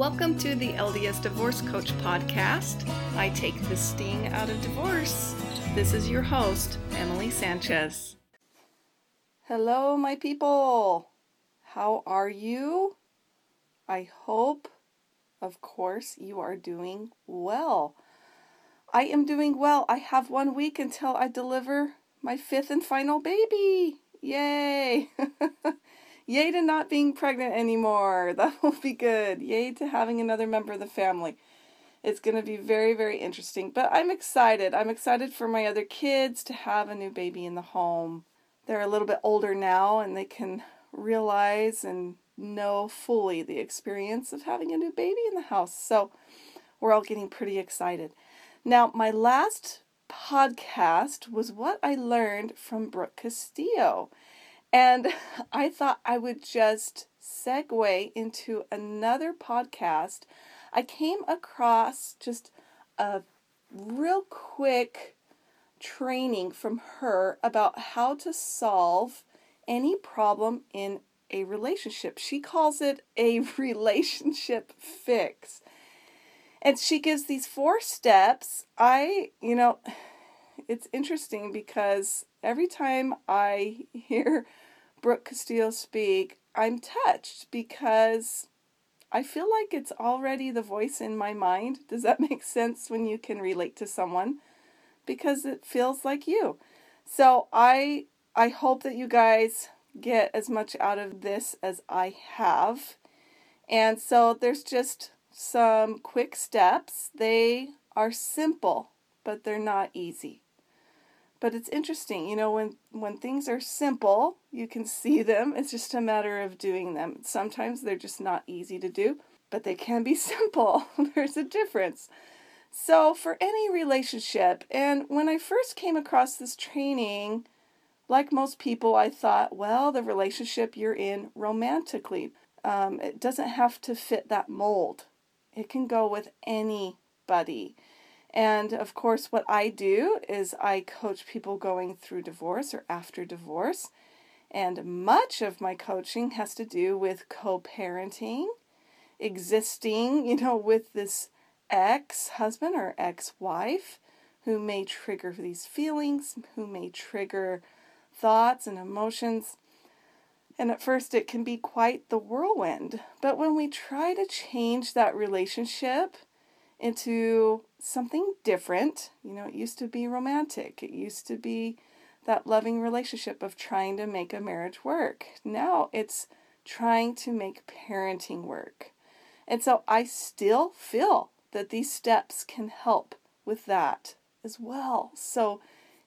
Welcome to the LDS Divorce Coach podcast. I take the sting out of divorce. This is your host, Emily Sanchez. Hello, my people. How are you? I hope, of course, you are doing well. I am doing well. I have one week until I deliver my fifth and final baby. Yay! Yay to not being pregnant anymore. That will be good. Yay to having another member of the family. It's going to be very, very interesting. But I'm excited. I'm excited for my other kids to have a new baby in the home. They're a little bit older now and they can realize and know fully the experience of having a new baby in the house. So we're all getting pretty excited. Now, my last podcast was what I learned from Brooke Castillo. And I thought I would just segue into another podcast. I came across just a real quick training from her about how to solve any problem in a relationship. She calls it a relationship fix. And she gives these four steps. I, you know, it's interesting because every time I hear Brooke Castillo speak, I'm touched because I feel like it's already the voice in my mind. Does that make sense when you can relate to someone? Because it feels like you. So I I hope that you guys get as much out of this as I have. And so there's just some quick steps. They are simple, but they're not easy. But it's interesting, you know, when when things are simple, you can see them. It's just a matter of doing them. Sometimes they're just not easy to do, but they can be simple. There's a difference. So, for any relationship, and when I first came across this training, like most people, I thought, well, the relationship you're in romantically, um, it doesn't have to fit that mold. It can go with anybody. And of course, what I do is I coach people going through divorce or after divorce. And much of my coaching has to do with co parenting, existing, you know, with this ex husband or ex wife who may trigger these feelings, who may trigger thoughts and emotions. And at first, it can be quite the whirlwind. But when we try to change that relationship, into something different. You know, it used to be romantic, it used to be that loving relationship of trying to make a marriage work. Now it's trying to make parenting work. And so I still feel that these steps can help with that as well. So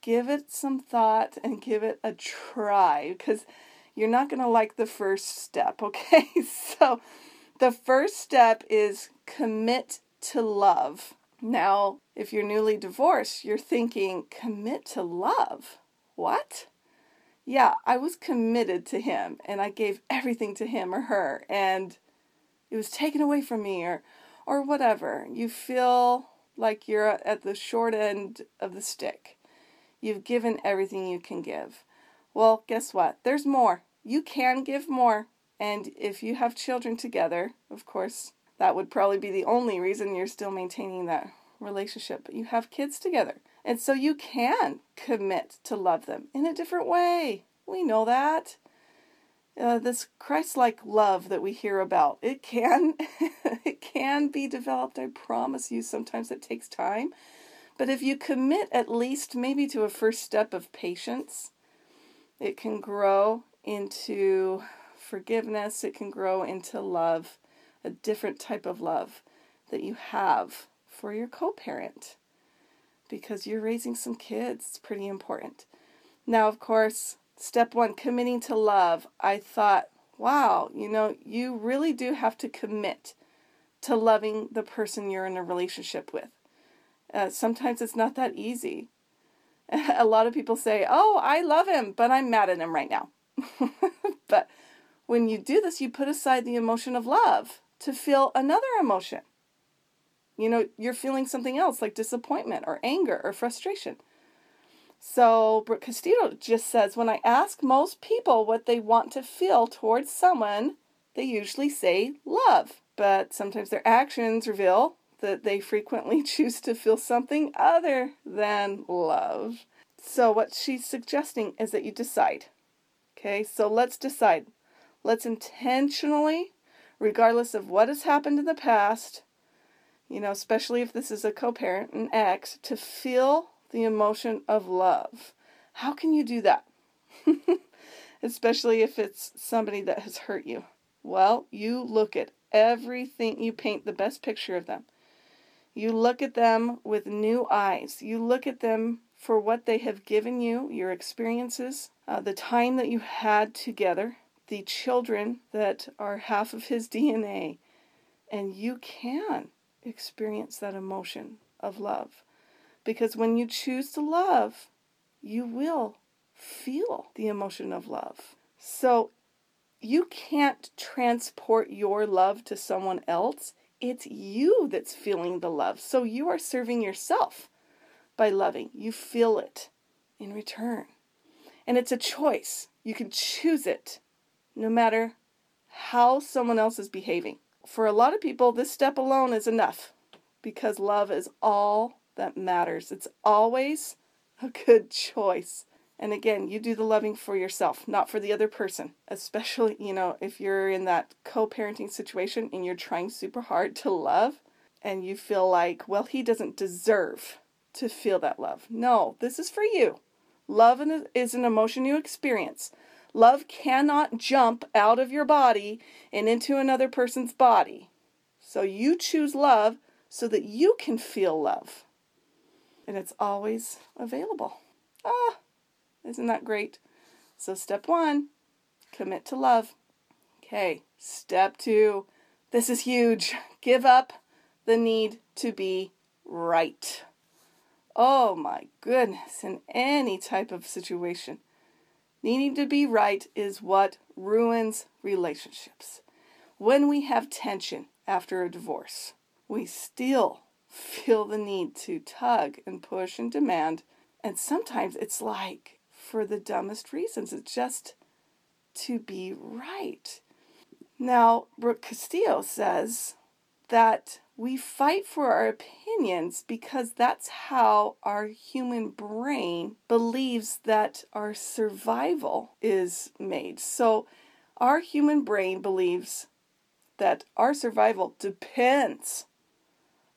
give it some thought and give it a try because you're not going to like the first step, okay? So the first step is commit to love. Now, if you're newly divorced, you're thinking, commit to love? What? Yeah, I was committed to him and I gave everything to him or her and it was taken away from me or or whatever. You feel like you're at the short end of the stick. You've given everything you can give. Well, guess what? There's more. You can give more. And if you have children together, of course, that would probably be the only reason you're still maintaining that relationship. But you have kids together. And so you can commit to love them in a different way. We know that. Uh, this Christ-like love that we hear about, it can it can be developed. I promise you. Sometimes it takes time, but if you commit at least maybe to a first step of patience, it can grow into forgiveness. It can grow into love, a different type of love that you have for your co parent because you're raising some kids. It's pretty important. Now, of course, step one committing to love. I thought, wow, you know, you really do have to commit to loving the person you're in a relationship with. Uh, sometimes it's not that easy. a lot of people say, oh, I love him, but I'm mad at him right now. but when you do this, you put aside the emotion of love to feel another emotion. You know, you're feeling something else like disappointment or anger or frustration. So, Brooke Castillo just says when I ask most people what they want to feel towards someone, they usually say love. but sometimes their actions reveal that they frequently choose to feel something other than love. So, what she's suggesting is that you decide. Okay, so let's decide. Let's intentionally, regardless of what has happened in the past, you know, especially if this is a co parent, an ex, to feel the emotion of love. How can you do that? especially if it's somebody that has hurt you. Well, you look at everything, you paint the best picture of them. You look at them with new eyes. You look at them for what they have given you, your experiences, uh, the time that you had together, the children that are half of his DNA, and you can experience that emotion of love. Because when you choose to love, you will feel the emotion of love. So you can't transport your love to someone else. It's you that's feeling the love. So you are serving yourself by loving. You feel it in return. And it's a choice. You can choose it no matter how someone else is behaving. For a lot of people, this step alone is enough because love is all that matters. It's always a good choice. And again, you do the loving for yourself, not for the other person. Especially, you know, if you're in that co parenting situation and you're trying super hard to love and you feel like, well, he doesn't deserve to feel that love. No, this is for you. Love is an emotion you experience. Love cannot jump out of your body and into another person's body. So you choose love so that you can feel love. And it's always available. Ah, isn't that great? So, step one, commit to love. Okay, step two, this is huge. Give up the need to be right. Oh my goodness, in any type of situation, needing to be right is what ruins relationships. When we have tension after a divorce, we still feel the need to tug and push and demand. And sometimes it's like for the dumbest reasons. It's just to be right. Now, Brooke Castillo says that we fight for our opinions because that's how our human brain believes that our survival is made. So, our human brain believes that our survival depends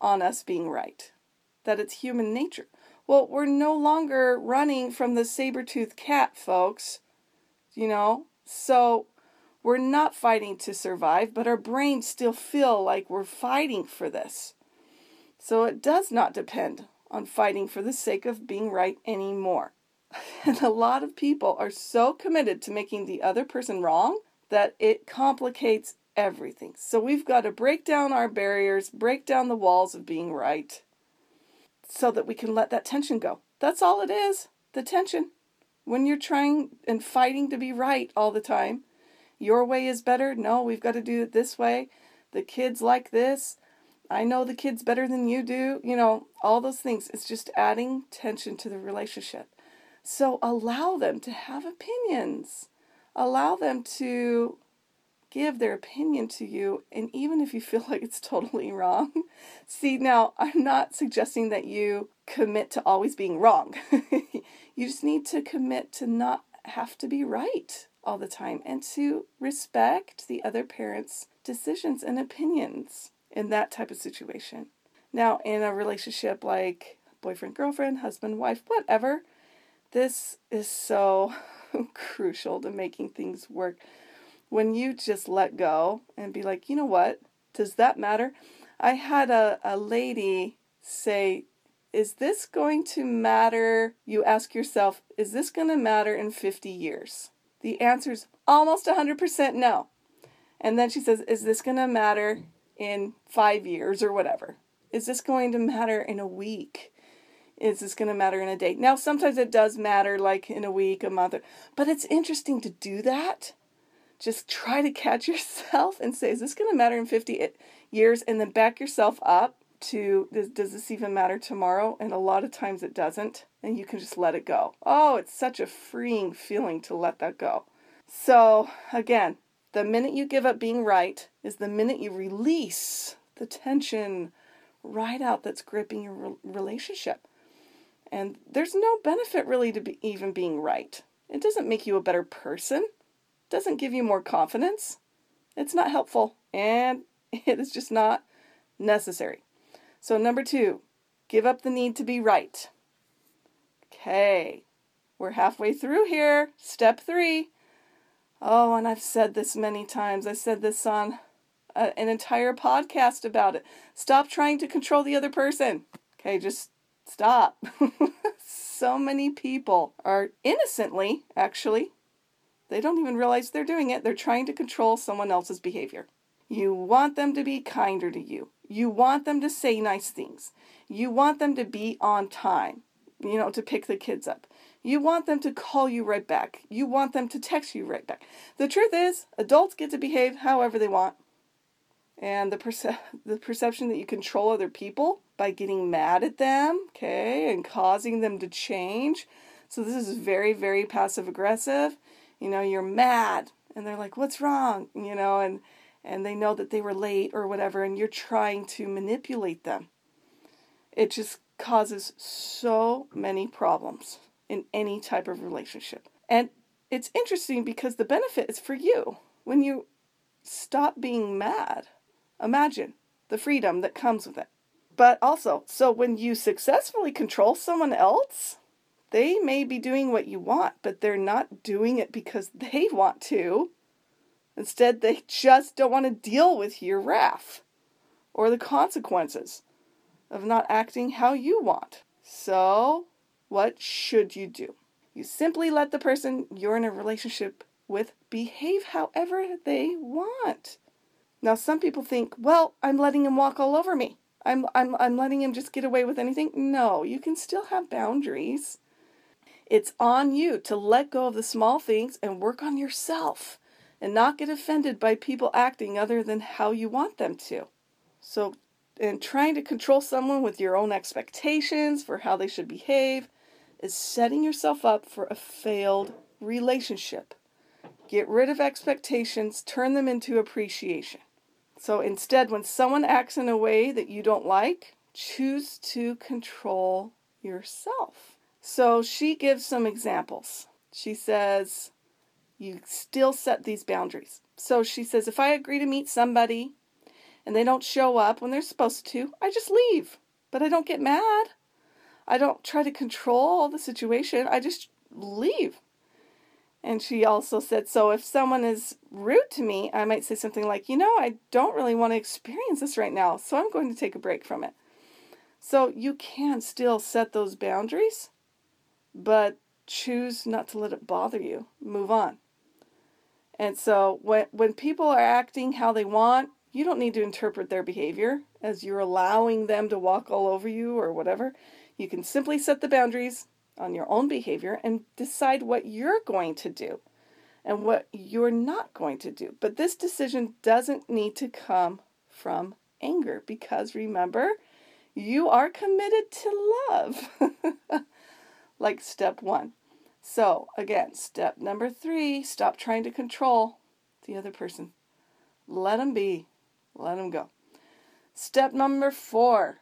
on us being right, that it's human nature. Well, we're no longer running from the saber-toothed cat, folks. You know? So we're not fighting to survive, but our brains still feel like we're fighting for this. So it does not depend on fighting for the sake of being right anymore. And a lot of people are so committed to making the other person wrong that it complicates everything. So we've got to break down our barriers, break down the walls of being right, so that we can let that tension go. That's all it is the tension. When you're trying and fighting to be right all the time, your way is better. No, we've got to do it this way. The kids like this. I know the kids better than you do. You know, all those things. It's just adding tension to the relationship. So allow them to have opinions. Allow them to give their opinion to you, and even if you feel like it's totally wrong, see, now I'm not suggesting that you commit to always being wrong. you just need to commit to not have to be right all the time and to respect the other parent's decisions and opinions in that type of situation. Now, in a relationship like boyfriend, girlfriend, husband, wife, whatever, this is so crucial to making things work when you just let go and be like, you know what? Does that matter? I had a, a lady say, Is this going to matter? You ask yourself, Is this going to matter in 50 years? The answer is almost 100% no. And then she says, Is this going to matter in five years or whatever? Is this going to matter in a week? Is this going to matter in a day? Now, sometimes it does matter, like in a week, a month, but it's interesting to do that just try to catch yourself and say, is this going to matter in 50 eh, years? And then back yourself up to, does this even matter tomorrow? And a lot of times it doesn't. And you can just let it go. Oh, it's such a freeing feeling to let that go. So, again, The minute you give up being right is the minute you release the tension right out that's gripping your re- relationship. And there's no benefit really to be even being right. It doesn't make you a better person. It doesn't give you more confidence. It's not helpful and it is just not necessary. So number 2, give up the need to be right. Okay. We're halfway through here. Step 3. Oh, and I've said this many times. I said this on a, an entire podcast about it. Stop trying to control the other person. Okay, just stop. so many people are innocently, actually, they don't even realize they're doing it. They're trying to control someone else's behavior. You want them to be kinder to you. You want them to say nice things. You want them to be on time, you know, to pick the kids up. You want them to call you right back. You want them to text you right back. The truth is, adults get to behave however they want. And the perce- the perception that you control other people by getting mad at them, okay, and causing them to change. So this is very very passive aggressive. You know, you're mad and they're like, "What's wrong?" you know, and and they know that they were late or whatever and you're trying to manipulate them. It just causes so many problems in any type of relationship. And it's interesting because the benefit is for you. When you stop being mad, imagine the freedom that comes with it. But also, so when you successfully control someone else, they may be doing what you want, but they're not doing it because they want to. Instead, they just don't want to deal with your wrath or the consequences of not acting how you want. So, what should you do? You simply let the person you're in a relationship with behave however they want. Now, some people think, well, I'm letting him walk all over me. I'm, I'm, I'm letting him just get away with anything. No, you can still have boundaries. It's on you to let go of the small things and work on yourself and not get offended by people acting other than how you want them to. So, and trying to control someone with your own expectations for how they should behave is setting yourself up for a failed relationship. Get rid of expectations, turn them into appreciation. So instead, when someone acts in a way that you don't like, choose to control yourself. So she gives some examples. She says, you still set these boundaries. So she says, if I agree to meet somebody and they don't show up when they're supposed to, I just leave. But I don't get mad. I don't try to control the situation. I just leave. And she also said, so if someone is rude to me, I might say something like, you know, I don't really want to experience this right now, so I'm going to take a break from it. So you can still set those boundaries, but choose not to let it bother you. Move on. And so when when people are acting how they want, you don't need to interpret their behavior as you're allowing them to walk all over you or whatever. You can simply set the boundaries on your own behavior and decide what you're going to do and what you're not going to do. But this decision doesn't need to come from anger because remember, you are committed to love. like step one. So, again, step number three stop trying to control the other person. Let them be, let them go. Step number four.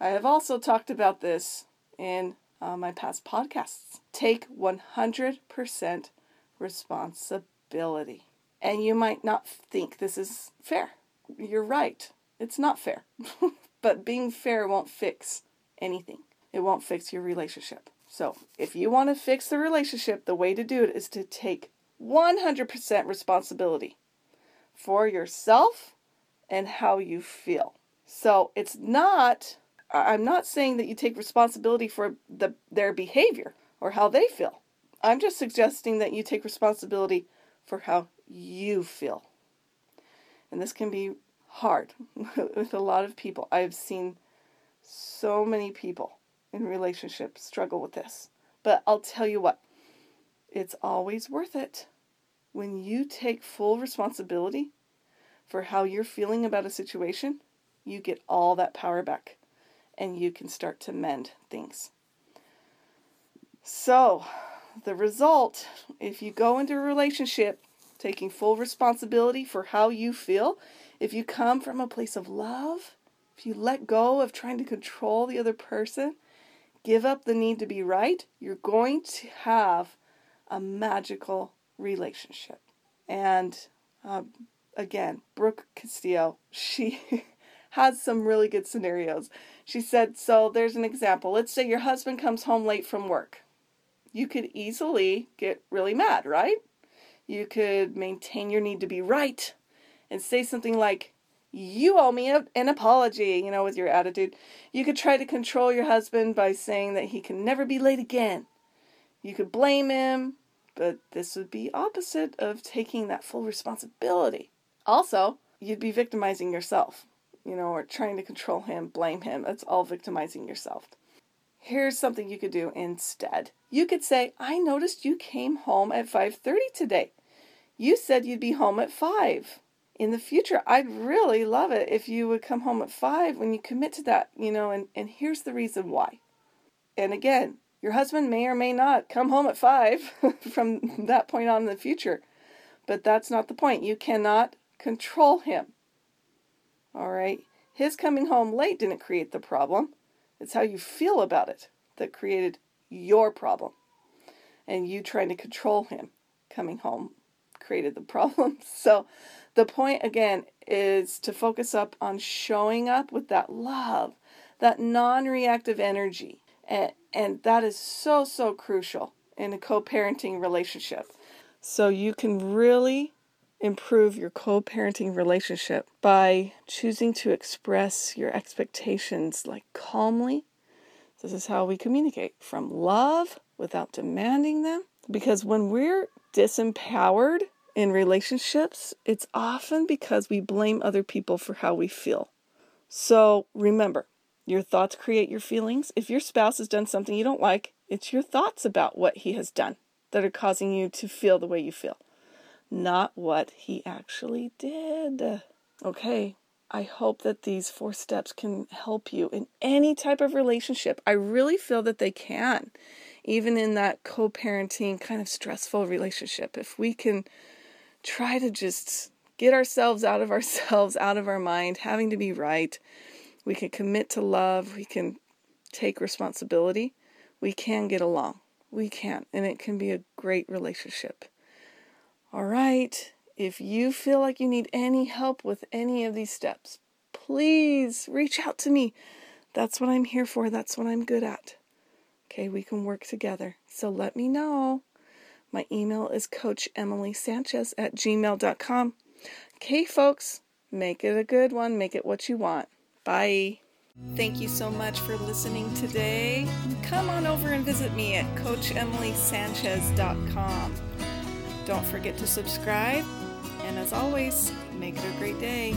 I have also talked about this in uh, my past podcasts. Take 100% responsibility. And you might not think this is fair. You're right. It's not fair. but being fair won't fix anything, it won't fix your relationship. So, if you want to fix the relationship, the way to do it is to take 100% responsibility for yourself and how you feel. So, it's not I'm not saying that you take responsibility for the their behavior or how they feel. I'm just suggesting that you take responsibility for how you feel. And this can be hard with a lot of people. I've seen so many people in relationships struggle with this. But I'll tell you what, it's always worth it. When you take full responsibility for how you're feeling about a situation, you get all that power back and you can start to mend things. So, the result if you go into a relationship taking full responsibility for how you feel, if you come from a place of love, if you let go of trying to control the other person, give up the need to be right, you're going to have a magical relationship. And uh, again, Brooke Castillo, she has some really good scenarios. She said, So there's an example. Let's say your husband comes home late from work. You could easily get really mad, right? You could maintain your need to be right and say something like, you owe me an apology, you know, with your attitude. You could try to control your husband by saying that he can never be late again. You could blame him, but this would be opposite of taking that full responsibility. Also, you'd be victimizing yourself, you know, or trying to control him, blame him. That's all victimizing yourself. Here's something you could do instead. You could say, "I noticed you came home at 5:30 today. You said you'd be home at 5." in the future, I'd really love it if you would come home at five when you commit to that, you know, and, and here's the reason why. And again, your husband may or may not come home at five from that point on in the future, but that's not the point. You cannot control him. All right? His coming home late didn't create the problem, it's how you feel about it that created your problem. And you trying to control him coming home created the problem. So, the point again is to focus up on showing up with that love, that non reactive energy. And, and that is so, so crucial in a co parenting relationship. So you can really improve your co parenting relationship by choosing to express your expectations like calmly. This is how we communicate from love without demanding them. Because when we're disempowered in relationships, it's often because we blame other people for how we feel. So remember, your thoughts create your feelings. If your spouse has done something you don't like, it's your thoughts about what he has done that are causing you to feel the way you feel, not what he actually did. Okay, I hope that these four steps can help you in any type of relationship. I really feel that they can, even in that co parenting kind of stressful relationship. If we can try to just get ourselves out of ourselves, out of our mind, having to be right. We can commit to love. We can take responsibility. We can get along. We can. And it can be a great relationship. All right. If you feel like you need any help with any of these steps, please reach out to me. That's what I'm here for. That's what I'm good at. Okay, we can work together. So let me know. My email is coachemilysanchez at gmail.com. Okay, folks, make it a good one. Make it what you want. Bye. Thank you so much for listening today. Come on over and visit me at coachemilysanchez.com. Don't forget to subscribe, and as always, make it a great day.